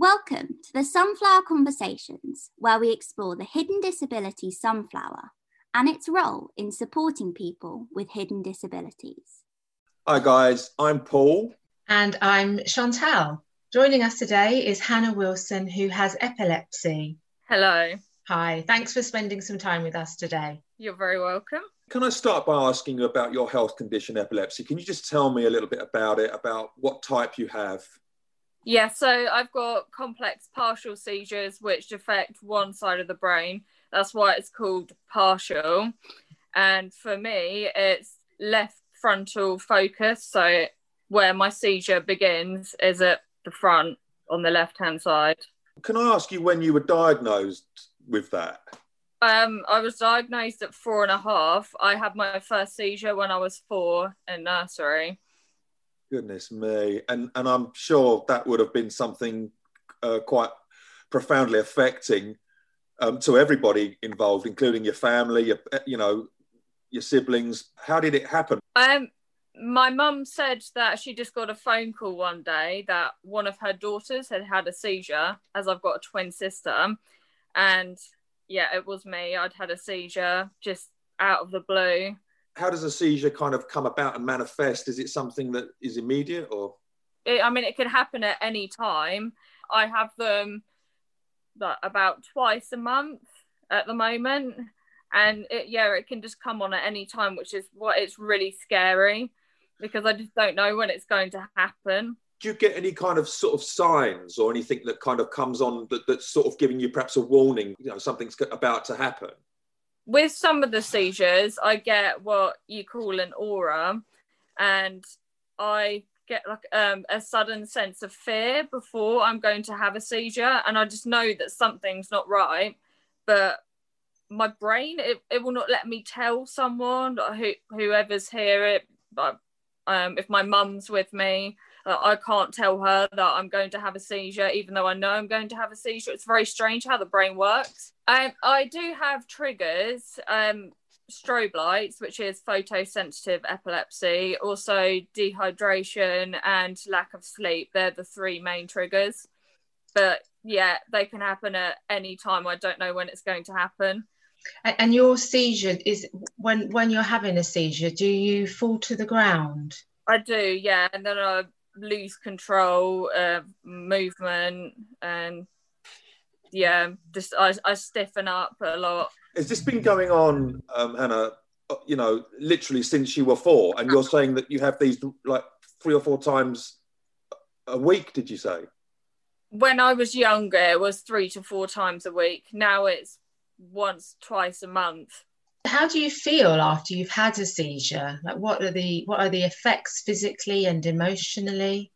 Welcome to the Sunflower Conversations, where we explore the hidden disability sunflower and its role in supporting people with hidden disabilities. Hi, guys. I'm Paul. And I'm Chantal. Joining us today is Hannah Wilson, who has epilepsy. Hello. Hi. Thanks for spending some time with us today. You're very welcome. Can I start by asking you about your health condition, epilepsy? Can you just tell me a little bit about it, about what type you have? Yeah, so I've got complex partial seizures which affect one side of the brain. That's why it's called partial. And for me, it's left frontal focus. So where my seizure begins is at the front on the left hand side. Can I ask you when you were diagnosed with that? Um, I was diagnosed at four and a half. I had my first seizure when I was four in nursery. Goodness me. And, and I'm sure that would have been something uh, quite profoundly affecting um, to everybody involved, including your family, your, you know, your siblings. How did it happen? Um, my mum said that she just got a phone call one day that one of her daughters had had a seizure, as I've got a twin sister. And yeah, it was me. I'd had a seizure just out of the blue how does a seizure kind of come about and manifest? Is it something that is immediate or? It, I mean, it can happen at any time. I have them about twice a month at the moment, and it, yeah, it can just come on at any time, which is what it's really scary because I just don't know when it's going to happen. Do you get any kind of sort of signs or anything that kind of comes on that, that's sort of giving you perhaps a warning? You know, something's about to happen with some of the seizures, I get what you call an aura, and I get like um, a sudden sense of fear before I'm going to have a seizure, and I just know that something's not right, but my brain it, it will not let me tell someone who whoever's here it but um, if my mum's with me uh, I can't tell her that I'm going to have a seizure, even though I know I'm going to have a seizure. It's very strange how the brain works. Um, I do have triggers, um, strobe lights, which is photosensitive epilepsy, also dehydration and lack of sleep. They're the three main triggers. But yeah, they can happen at any time. I don't know when it's going to happen. And your seizure is when when you're having a seizure, do you fall to the ground? I do, yeah, and then I lose control, uh, movement, and yeah, just I, I stiffen up a lot. Has this been going on, um, Hannah? Uh, you know, literally since you were four, and you're saying that you have these like three or four times a week. Did you say? When I was younger, it was three to four times a week. Now it's once, twice a month. How do you feel after you've had a seizure? Like, what are the what are the effects physically and emotionally?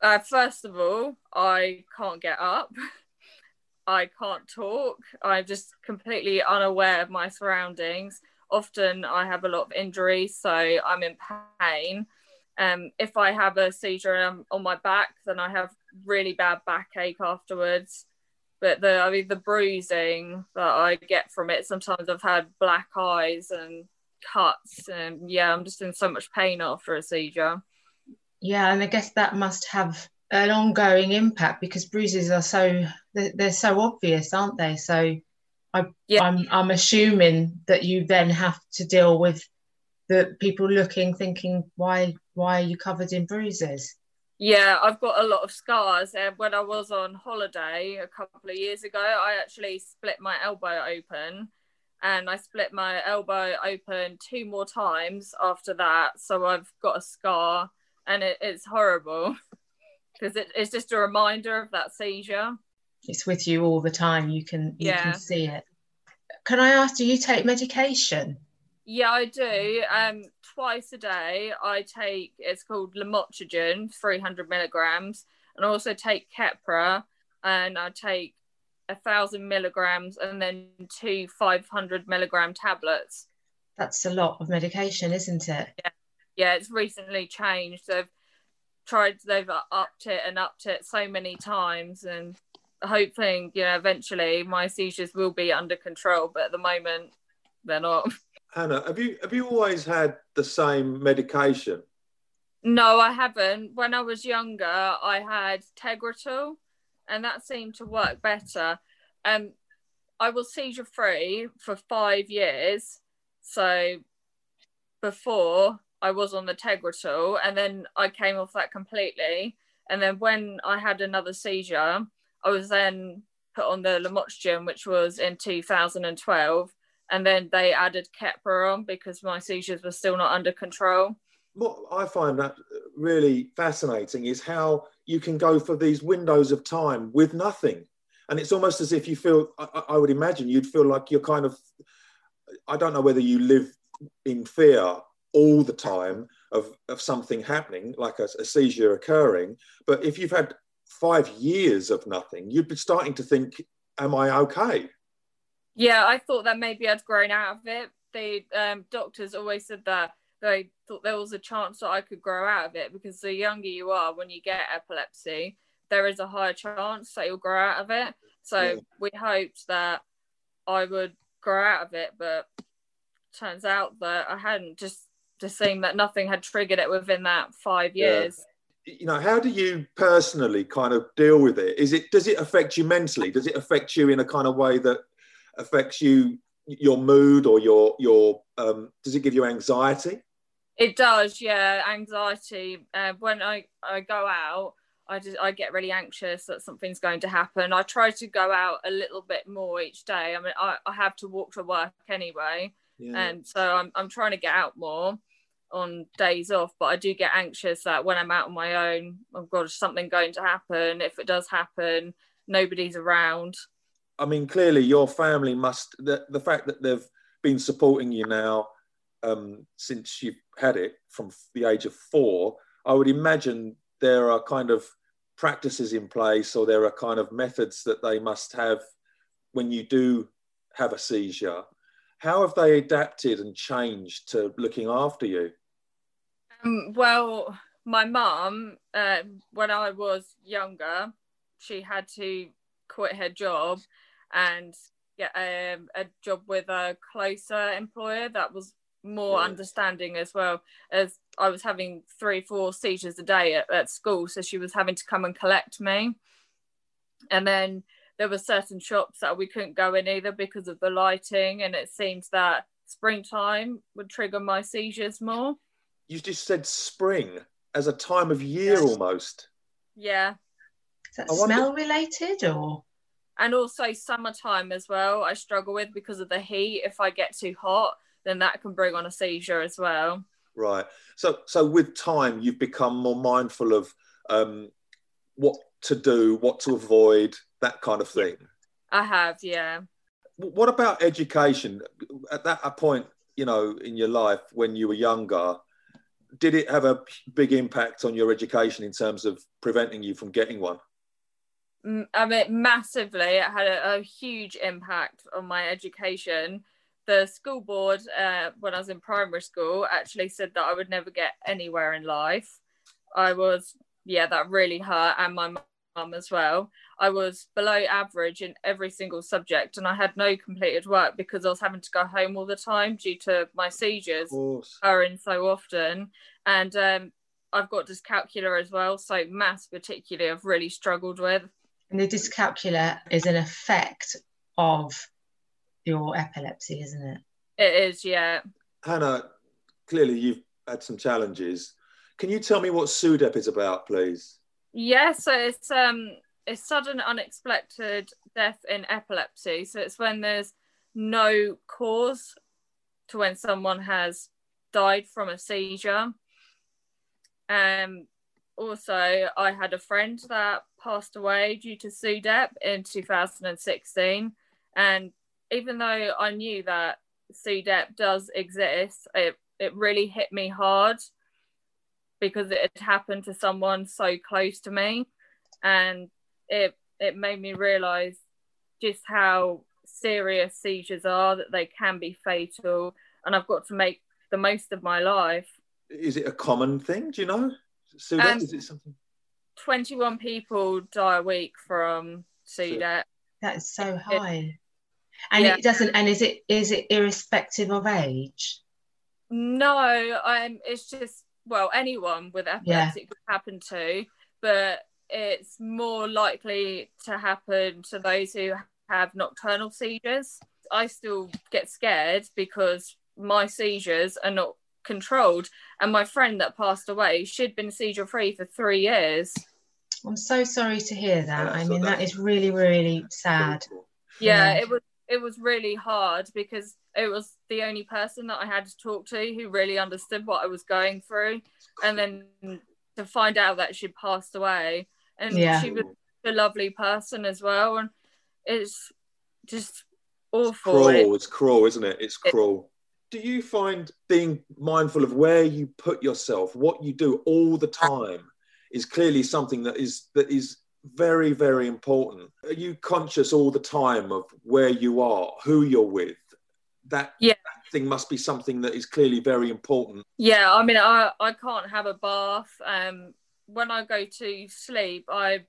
Uh, first of all, I can't get up. I can't talk. I'm just completely unaware of my surroundings. Often, I have a lot of injuries, so I'm in pain. Um, if I have a seizure and I'm on my back, then I have really bad backache afterwards but the I mean the bruising that I get from it. Sometimes I've had black eyes and cuts, and yeah, I'm just in so much pain after a seizure. Yeah, and I guess that must have an ongoing impact because bruises are so they're, they're so obvious, aren't they? So I, yeah. I'm I'm assuming that you then have to deal with the people looking, thinking, why why are you covered in bruises? Yeah, I've got a lot of scars. And when I was on holiday a couple of years ago, I actually split my elbow open and I split my elbow open two more times after that. So I've got a scar and it, it's horrible because it, it's just a reminder of that seizure. It's with you all the time. You can you yeah. can see it. Can I ask, do you take medication? Yeah, I do. Um, twice a day, I take it's called lamotrigine, 300 milligrams, and I also take Keppra, and I take a thousand milligrams, and then two 500 milligram tablets. That's a lot of medication, isn't it? Yeah, yeah. It's recently changed. They've tried, they've upped it and upped it so many times, and hoping, you know, eventually my seizures will be under control. But at the moment, they're not. Hannah, have you have you always had the same medication? No, I haven't. When I was younger, I had Tegretol, and that seemed to work better. Um, I was seizure free for five years. So before I was on the Tegretol, and then I came off that completely. And then when I had another seizure, I was then put on the Lamotrigine, which was in 2012. And then they added Keppra on because my seizures were still not under control. What I find that really fascinating is how you can go for these windows of time with nothing. And it's almost as if you feel, I, I would imagine you'd feel like you're kind of, I don't know whether you live in fear all the time of, of something happening, like a, a seizure occurring. But if you've had five years of nothing, you'd be starting to think, am I okay? Yeah, I thought that maybe I'd grown out of it. The um, doctors always said that they thought there was a chance that I could grow out of it because the younger you are when you get epilepsy, there is a higher chance that you'll grow out of it. So yeah. we hoped that I would grow out of it, but turns out that I hadn't. Just just seeing that nothing had triggered it within that five years. Yeah. You know, how do you personally kind of deal with it? Is it does it affect you mentally? Does it affect you in a kind of way that affects you your mood or your your um, does it give you anxiety? It does, yeah, anxiety. Uh, when I I go out, I just I get really anxious that something's going to happen. I try to go out a little bit more each day. I mean, I, I have to walk to work anyway, yeah. and so I'm I'm trying to get out more on days off. But I do get anxious that when I'm out on my own, oh God, is something going to happen? If it does happen, nobody's around. I mean, clearly your family must the the fact that they've been supporting you now um, since you've had it from the age of four. I would imagine there are kind of practices in place or there are kind of methods that they must have when you do have a seizure how have they adapted and changed to looking after you um, well my mum uh, when i was younger she had to quit her job and get um, a job with a closer employer that was more yeah. understanding as well as I was having three, four seizures a day at, at school. So she was having to come and collect me. And then there were certain shops that we couldn't go in either because of the lighting. And it seems that springtime would trigger my seizures more. You just said spring as a time of year yes. almost. Yeah. Is that I smell wonder... related or? And also summertime as well. I struggle with because of the heat. If I get too hot, then that can bring on a seizure as well. Right. So, so with time, you've become more mindful of um, what to do, what to avoid, that kind of thing. I have, yeah. What about education? At that point, you know, in your life when you were younger, did it have a big impact on your education in terms of preventing you from getting one? I mean, massively. It had a, a huge impact on my education the school board uh, when I was in primary school actually said that I would never get anywhere in life. I was, yeah, that really hurt, and my mum as well. I was below average in every single subject, and I had no completed work because I was having to go home all the time due to my seizures occurring so often. And um, I've got dyscalculia as well, so maths particularly I've really struggled with. And the dyscalculia is an effect of your epilepsy, isn't it? It is, yeah. Hannah, clearly you've had some challenges. Can you tell me what SUDEP is about, please? Yeah, so it's um it's sudden unexpected death in epilepsy. So it's when there's no cause to when someone has died from a seizure. Um also I had a friend that passed away due to SUDEP in 2016 and even though I knew that SUDEP does exist, it, it really hit me hard because it had happened to someone so close to me. And it it made me realize just how serious seizures are, that they can be fatal, and I've got to make the most of my life. Is it a common thing? Do you know? SUDEP, um, is it something? 21 people die a week from SUDEP. That is so high and yeah. it doesn't and is it is it irrespective of age no um it's just well anyone with epilepsy yeah. could happen to but it's more likely to happen to those who have nocturnal seizures. I still get scared because my seizures are not controlled. And my friend that passed away, she'd been seizure free for three years. I'm so sorry to hear that. I mean, that is really, really sad. Yeah, yeah, it was it was really hard because it was the only person that I had to talk to who really understood what I was going through. And then to find out that she'd passed away. And yeah. she was a lovely person as well. And it's just awful. It's cruel, it's cruel, isn't it? It's cruel. It, do you find being mindful of where you put yourself, what you do all the time, is clearly something that is that is very, very important. Are you conscious all the time of where you are, who you're with? That, yeah. that thing must be something that is clearly very important. Yeah, I mean, I, I can't have a bath. Um, when I go to sleep, I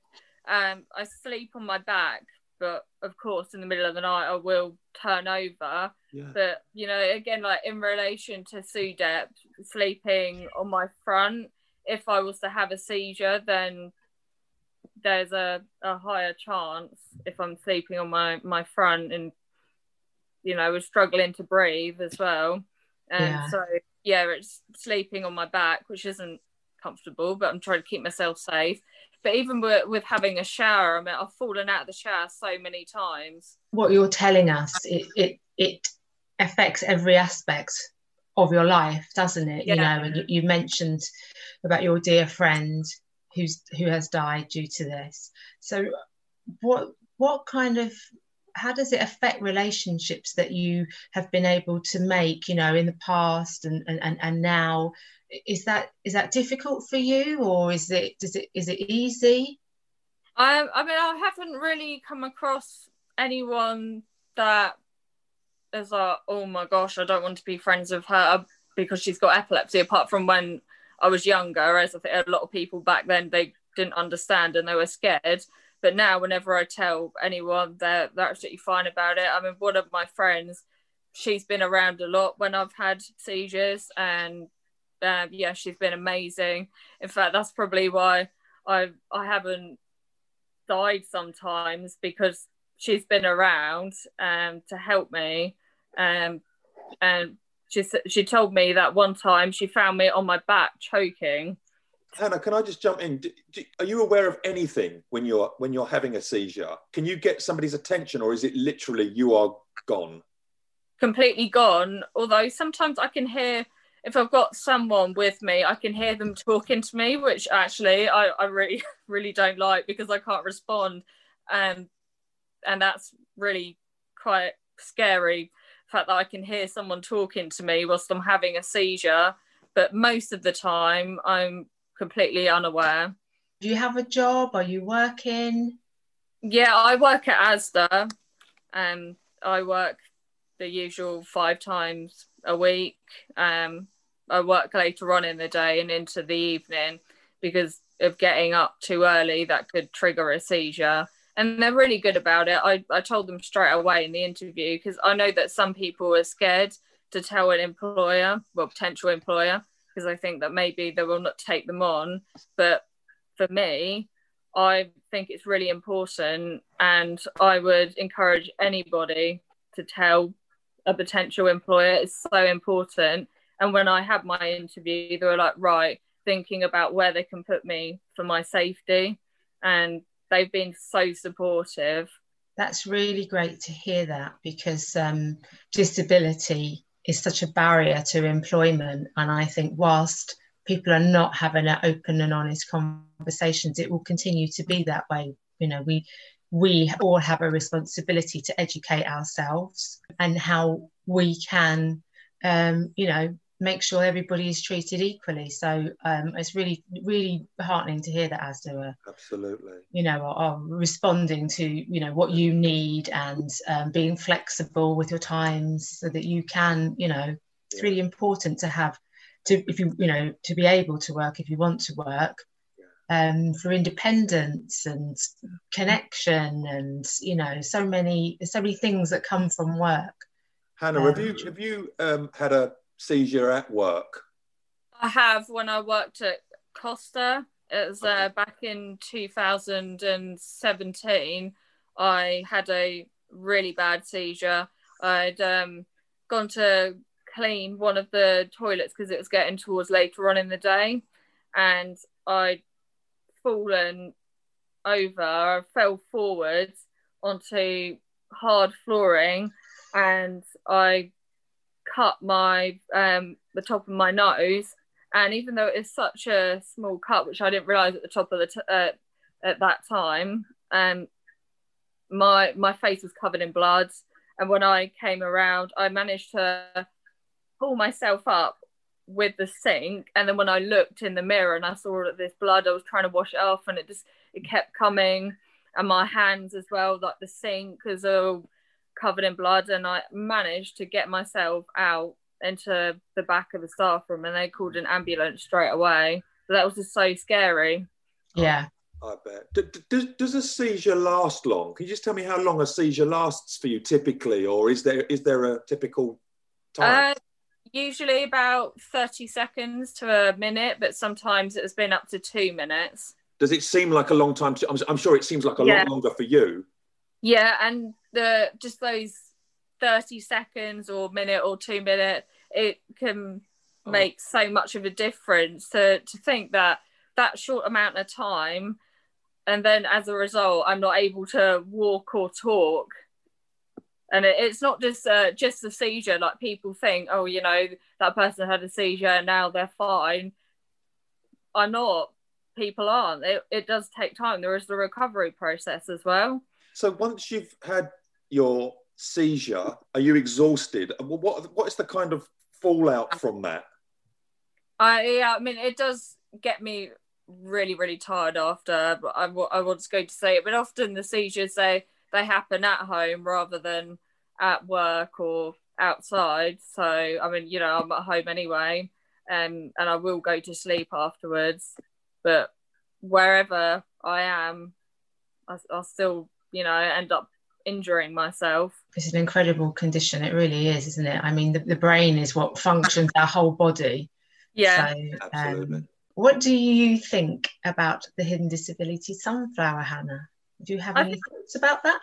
um, I sleep on my back, but of course, in the middle of the night, I will turn over. Yeah. But you know, again, like in relation to SUDEP, sleeping on my front, if I was to have a seizure, then there's a, a higher chance if I'm sleeping on my, my front and you know I was struggling to breathe as well. And yeah. so yeah, it's sleeping on my back, which isn't comfortable, but I'm trying to keep myself safe. But even with, with having a shower, I mean, I've fallen out of the shower so many times. What you're telling us, it it, it affects every aspect of your life, doesn't it? Yeah. You know, and you, you mentioned about your dear friend who's who has died due to this. So what what kind of how does it affect relationships that you have been able to make you know in the past and and, and now? Is that is that difficult for you or is it does it is it easy? I, I mean i haven't really come across anyone that is like oh my gosh i don't want to be friends with her because she's got epilepsy apart from when I was younger, as I think a lot of people back then they didn't understand and they were scared. But now, whenever I tell anyone, they're they're absolutely fine about it. I mean, one of my friends, she's been around a lot when I've had seizures, and um, yeah, she's been amazing. In fact, that's probably why I I haven't died sometimes because she's been around um, to help me um, and she she told me that one time she found me on my back choking. Hannah, can I just jump in? Do, do, are you aware of anything when you're when you're having a seizure? Can you get somebody's attention, or is it literally you are gone? Completely gone. Although sometimes I can hear if I've got someone with me, I can hear them talking to me, which actually I, I really really don't like because I can't respond, and and that's really quite scary The fact that I can hear someone talking to me whilst I'm having a seizure, but most of the time I'm completely unaware. Do you have a job? Are you working? Yeah, I work at ASDA. Um, I work the usual five times a week. Um, I work later on in the day and into the evening because of getting up too early that could trigger a seizure and they're really good about it. I, I told them straight away in the interview because I know that some people are scared to tell an employer, well, potential employer, because I think that maybe they will not take them on. But for me, I think it's really important, and I would encourage anybody to tell a potential employer. It's so important. And when I had my interview, they were like, right, thinking about where they can put me for my safety. And they've been so supportive. That's really great to hear that because um, disability is such a barrier to employment. And I think, whilst people are not having an open and honest conversations, it will continue to be that way. You know, we we all have a responsibility to educate ourselves and how we can, um, you know, make sure everybody is treated equally. So um, it's really, really heartening to hear that ASDA are absolutely, you know, are, are responding to you know what you need and um, being flexible with your times so that you can, you know, it's yeah. really important to have to if you you know to be able to work if you want to work. Um, for independence and connection and you know so many so many things that come from work Hannah, have you um, have you um, had a seizure at work? I have when I worked at Costa It was uh, back in 2017. I had a really bad seizure. I'd um, gone to clean one of the toilets because it was getting towards later on in the day, and I'd fallen over, I fell forwards onto hard flooring, and I cut my um, the top of my nose. And even though it's such a small cut, which I didn't realize at the top of the t- uh, at that time, um, my my face was covered in blood. And when I came around, I managed to pull myself up with the sink. And then when I looked in the mirror and I saw this blood, I was trying to wash it off, and it just it kept coming. And my hands as well, like the sink, as all covered in blood. And I managed to get myself out into the back of the staff room, and they called an ambulance straight away. So that was just so scary. Yeah. I bet. Does, does a seizure last long? Can you just tell me how long a seizure lasts for you typically, or is there is there a typical time? Uh, usually about 30 seconds to a minute, but sometimes it has been up to two minutes. Does it seem like a long time? To, I'm, I'm sure it seems like a Yeah. lot longer for you. Yeah, and the just those 30 seconds or minute or two minute, it can Oh. make so much of a difference to, to think that that short amount of time and then as a result i'm not able to walk or talk. And it, it's not just uh, just a seizure like people think oh you know that person had a seizure and now they're fine. I'm not people aren't. It, it does take time. There is the recovery process as well So once you've had your seizure, are you exhausted? And What what is the kind of fallout from that? I yeah, I mean, it does get me really, really tired after. I, I was going to say it, but often the seizures they they happen at home rather than at work or outside. So I mean, you know, I'm at home anyway, um, and I will go to sleep afterwards. But wherever I am, I, I'll still, you know, end up injuring myself. It's an incredible condition. It really is, isn't it? I mean, the, the brain is what functions our whole body. Yeah. So, Absolutely. um, what do you think about the hidden disability sunflower, Hannah? Do you have any think- thoughts about that?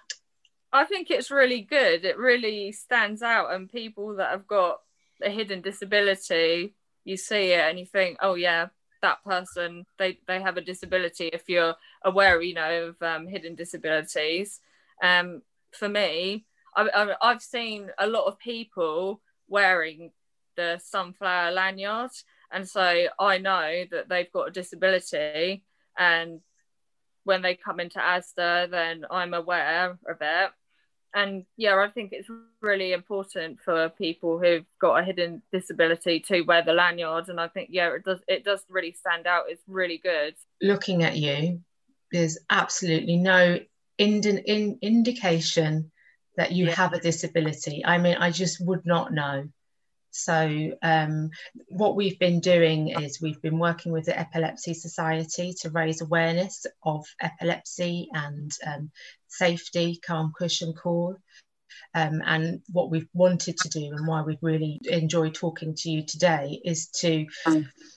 I think it's really good. It really stands out, and people that have got a hidden disability, you see it and you think, oh yeah, that person they they have a disability. If you're aware, you know, of um, hidden disabilities. Um, for me, I, I, I've seen a lot of people wearing the sunflower lanyard, and so I know that they've got a disability, and when they come into ASDA, then I'm aware of it. And yeah, I think it's really important for people who've got a hidden disability to wear the lanyard. And I think yeah, it does it does really stand out. It's really good. Looking at you, there's absolutely no ind- in- indication that you Yeah. have a disability. I mean, I just would not know. So, um, what we've been doing is we've been working with the Epilepsy Society to raise awareness of epilepsy and um, safety, calm, cushion, call. Um, and what we've wanted to do and why we've really enjoyed talking to you today is to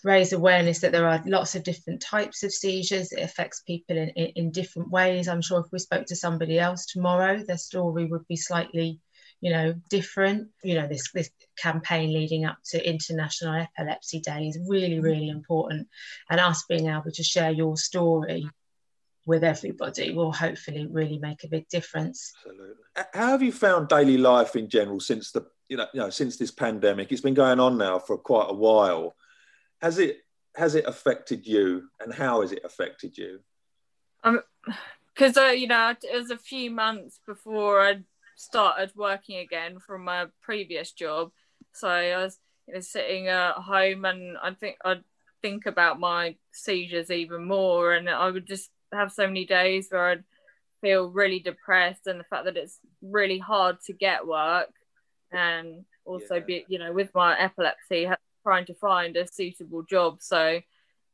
raise awareness that there are lots of different types of seizures. It affects people in, in, in different ways. I'm sure if we spoke to somebody else tomorrow, their story would be slightly you know different you know this this campaign leading up to international epilepsy day is really really important and us being able to share your story with everybody will hopefully really make a big difference Absolutely. How have you found daily life in general since the you know, you know since this pandemic? It's been going on now for quite a while. Has it has it affected you, and how has it affected you? Um, Because uh, you know, it was a few months before I started working again from my previous job, so I was you know sitting at home, and I think I'd think about my seizures even more, and I would just have so many days where I'd feel really depressed, and the fact that it's really hard to get work, and also Yeah. be you know with my epilepsy, trying to find a suitable job. So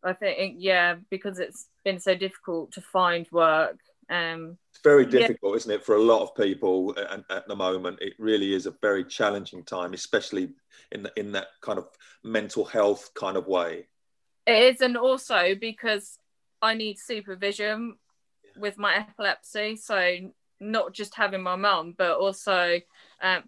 I think yeah, because it's been so difficult to find work. Um, It's very Yeah. difficult, isn't it, for a lot of people at, at the moment? It really is a very challenging time, especially in the, in that kind of mental health kind of way. It is, and also because I need supervision with my epilepsy. So not just having my mum, but also um,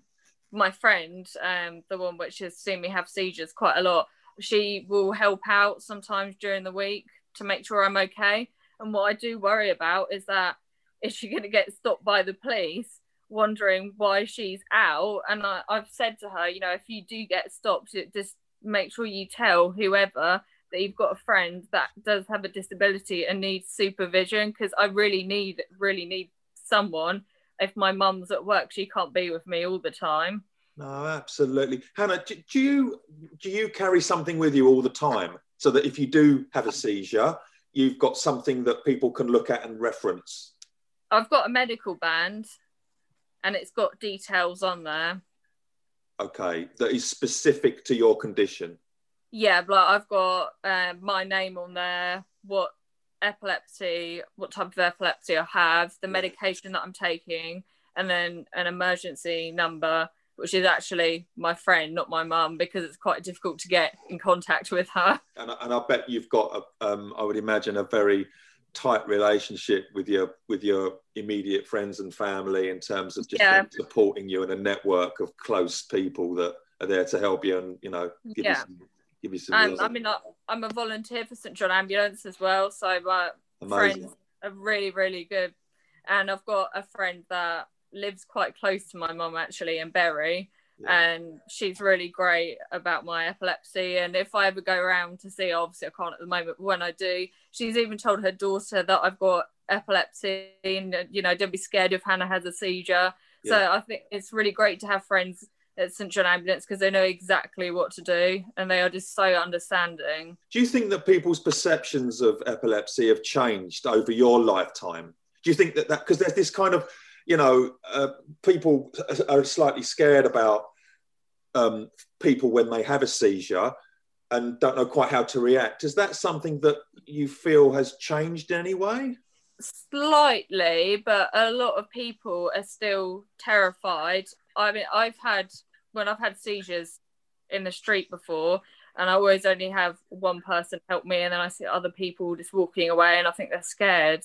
my friend, um, the one which has seen me have seizures quite a lot. She will help out sometimes during the week to make sure I'm okay. And what I do worry about is that is she going to get stopped by the police, wondering why she's out? And I, I've said to her, you know, if you do get stopped, just make sure you tell whoever that you've got a friend that does have a disability and needs supervision because I really need really need someone. If my mum's at work, she can't be with me all the time. No, absolutely, Hannah. Do, do you do you carry something with you all the time so that if you do have a seizure, you've got something that people can look at and reference? I've got a medical band, and it's got details on there. Okay, that is specific to your condition yeah, like I've got uh, my name on there, what epilepsy, what type of epilepsy I have, the medication that I'm taking, and then an emergency number, which is actually my friend, not my mum, because it's quite difficult to get in contact with her. And, and I bet you've got, a, um, I would imagine, a very tight relationship with your with your immediate friends and family in terms of just yeah. supporting you and a network of close people that are there to help you and you know give yeah. you some give you some. Um, and I mean, I, am a volunteer for St John Ambulance as well, so my Amazing. friends are really, really good. And I've got a friend that lives quite close to my mum actually in Bury. Yeah. And she's really great about my epilepsy. And if I ever go around to see, obviously I can't at the moment, when I do, she's even told her daughter that I've got epilepsy and, you know, don't be scared if Hannah has a seizure. Yeah. So I think it's really great to have friends at St John Ambulance because they know exactly what to do and they are just so understanding. Do you think that people's perceptions of epilepsy have changed over your lifetime? Do you think that that because there's this kind of, you know, uh, people are slightly scared about um, people when they have a seizure and don't know quite how to react. Is that something that you feel has changed in any way? Slightly, but a lot of people are still terrified. I mean, I've had when I've had seizures in the street before, and I always only have one person help me, and then I see other people just walking away, and I think they're scared.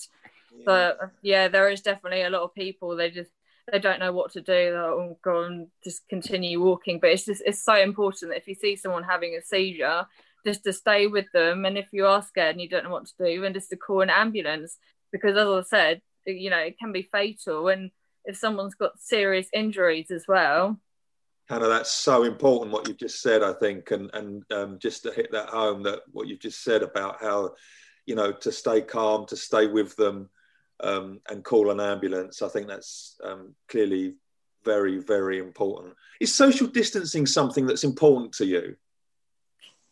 Yeah. But yeah, there is definitely a lot of people they just they don't know what to do. They'll oh, go and just continue walking. But it's just it's so important that if you see someone having a seizure, just to stay with them, and if you are scared and you don't know what to do, and just to call an ambulance because as I said, you know it can be fatal, and if someone's got serious injuries as well, Hannah, that's so important what you've just said, I think, and and um, just to hit that home that what you've just said about how, you know, to stay calm, to stay with them, um, and call an ambulance. I think that's um, clearly very, very important. Is social distancing something that's important to you?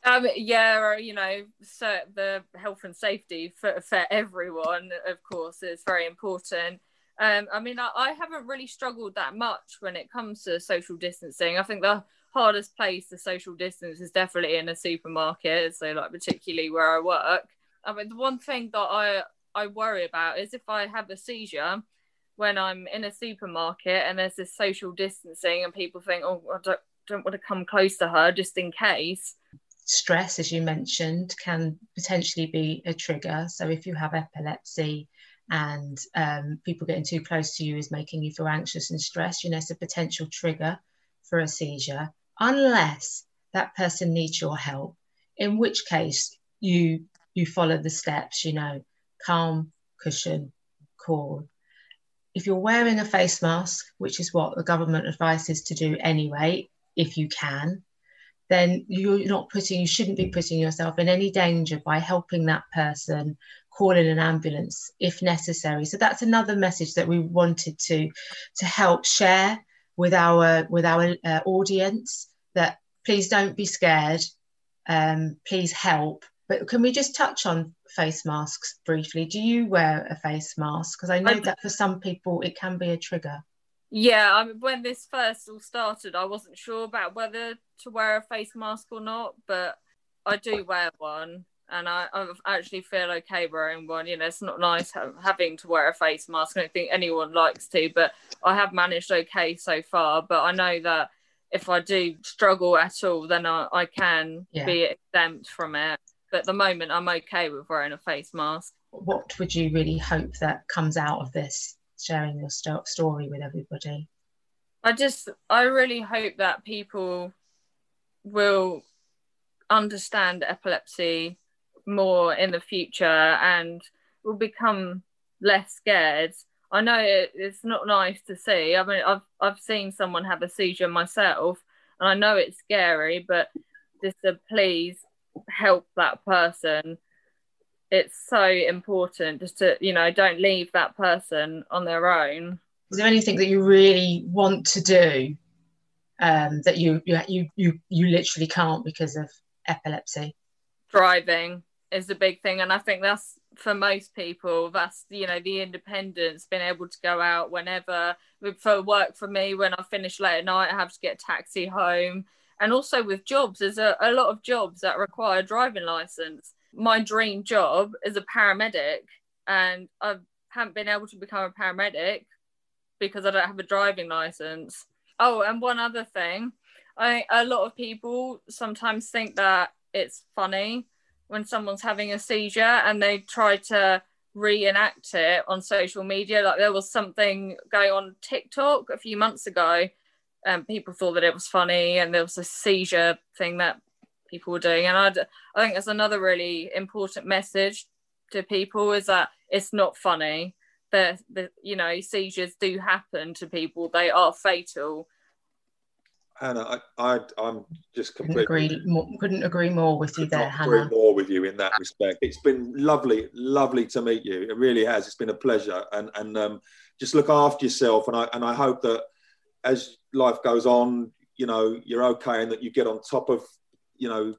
Um, yeah, or, you know, so the health and safety for, for everyone, of course, is very important. Um, I mean, I, I, haven't really struggled that much when it comes to social distancing. I think the hardest place to social distance is definitely in a supermarket. So, like, particularly where I work. I mean, the one thing that I I worry about is if I have a seizure when I'm in a supermarket and there's this social distancing and people think, oh, I don't, don't want to come close to her just in case. Stress, as you mentioned, can potentially be a trigger. So, if you have epilepsy, and um, people getting too close to you is making you feel anxious and stressed, you know, it's a potential trigger for a seizure, unless that person needs your help, in which case you you follow the steps, you know, calm, cushion, call. If you're wearing a face mask, which is what the government advises to do anyway, if you can, then you're not putting, you shouldn't be putting yourself in any danger by helping that person call in an ambulance if necessary. So that's another message that we wanted to to help share with our with our uh, audience that please don't be scared. Um, please help. But can we just touch on face masks briefly? Do you wear a face mask? Because I know I, that for some people it can be a trigger. Yeah, I mean, when this first all started, I wasn't sure about whether to wear a face mask or not, but I do wear one and I, I actually feel okay wearing one. You know, it's not nice having to wear a face mask. I don't think anyone likes to, but I have managed okay so far. But I know that if I do struggle at all, then I, I can yeah. be exempt from it. But at the moment, I'm okay with wearing a face mask. what would you really hope that comes out of this sharing your st- story with everybody? I just, I really hope that people will understand epilepsy more in the future and will become less scared. I know it, it's not nice to see. I mean, I've I've seen someone have a seizure myself, and I know it's scary. But just to please help that person. It's so important just to you know don't leave that person on their own. Is there anything that you really want to do um, that you, you you you you literally can't because of epilepsy? Driving is a big thing, and I think that's for most people. That's you know the independence, being able to go out whenever. For work for me, when I finish late at night, I have to get a taxi home, and also with jobs, there's a, a lot of jobs that require a driving license. My dream job is a paramedic, and I haven't been able to become a paramedic because I don't have a driving license. Oh, and one other thing, I a lot of people sometimes think that it's funny when someone's having a seizure and they try to reenact it on social media. Like there was something going on TikTok a few months ago, and people thought that it was funny, and there was a seizure thing that people were doing. And I'd, I think that's another really important message to people is that it's not funny. That you know seizures do happen to people. They are fatal Hannah, I, I, am just completely couldn't agree, more, couldn't agree more with you there, Hannah. Agree more with you in that respect. It's been lovely, lovely to meet you. It really has. It's been a pleasure, and and um, just look after yourself. And I and I hope that as life goes on, you know, you're okay, and that you get on top of, you know,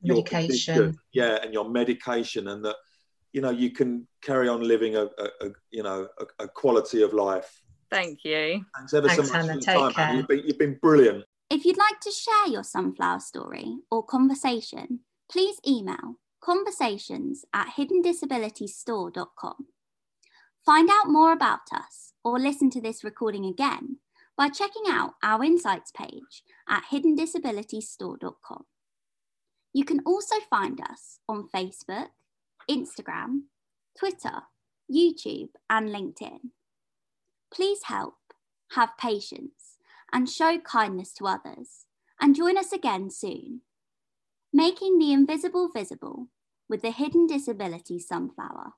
your medication. yeah, and your medication, and that you know you can carry on living a, a, a you know a, a, quality of life. Thank you. Thanks ever Thanks, so much Hannah. for your Take time. care. You've been, you've been brilliant. If you'd like to share your sunflower story or conversation, please email conversations at hiddendisabilitiesstore.com. Find out more about us or listen to this recording again by checking out our insights page at hiddendisabilitiesstore.com. You can also find us on Facebook, Instagram, Twitter, YouTube, and LinkedIn. Please help, have patience, and show kindness to others. And join us again soon. Making the invisible visible with the Hidden Disability Sunflower.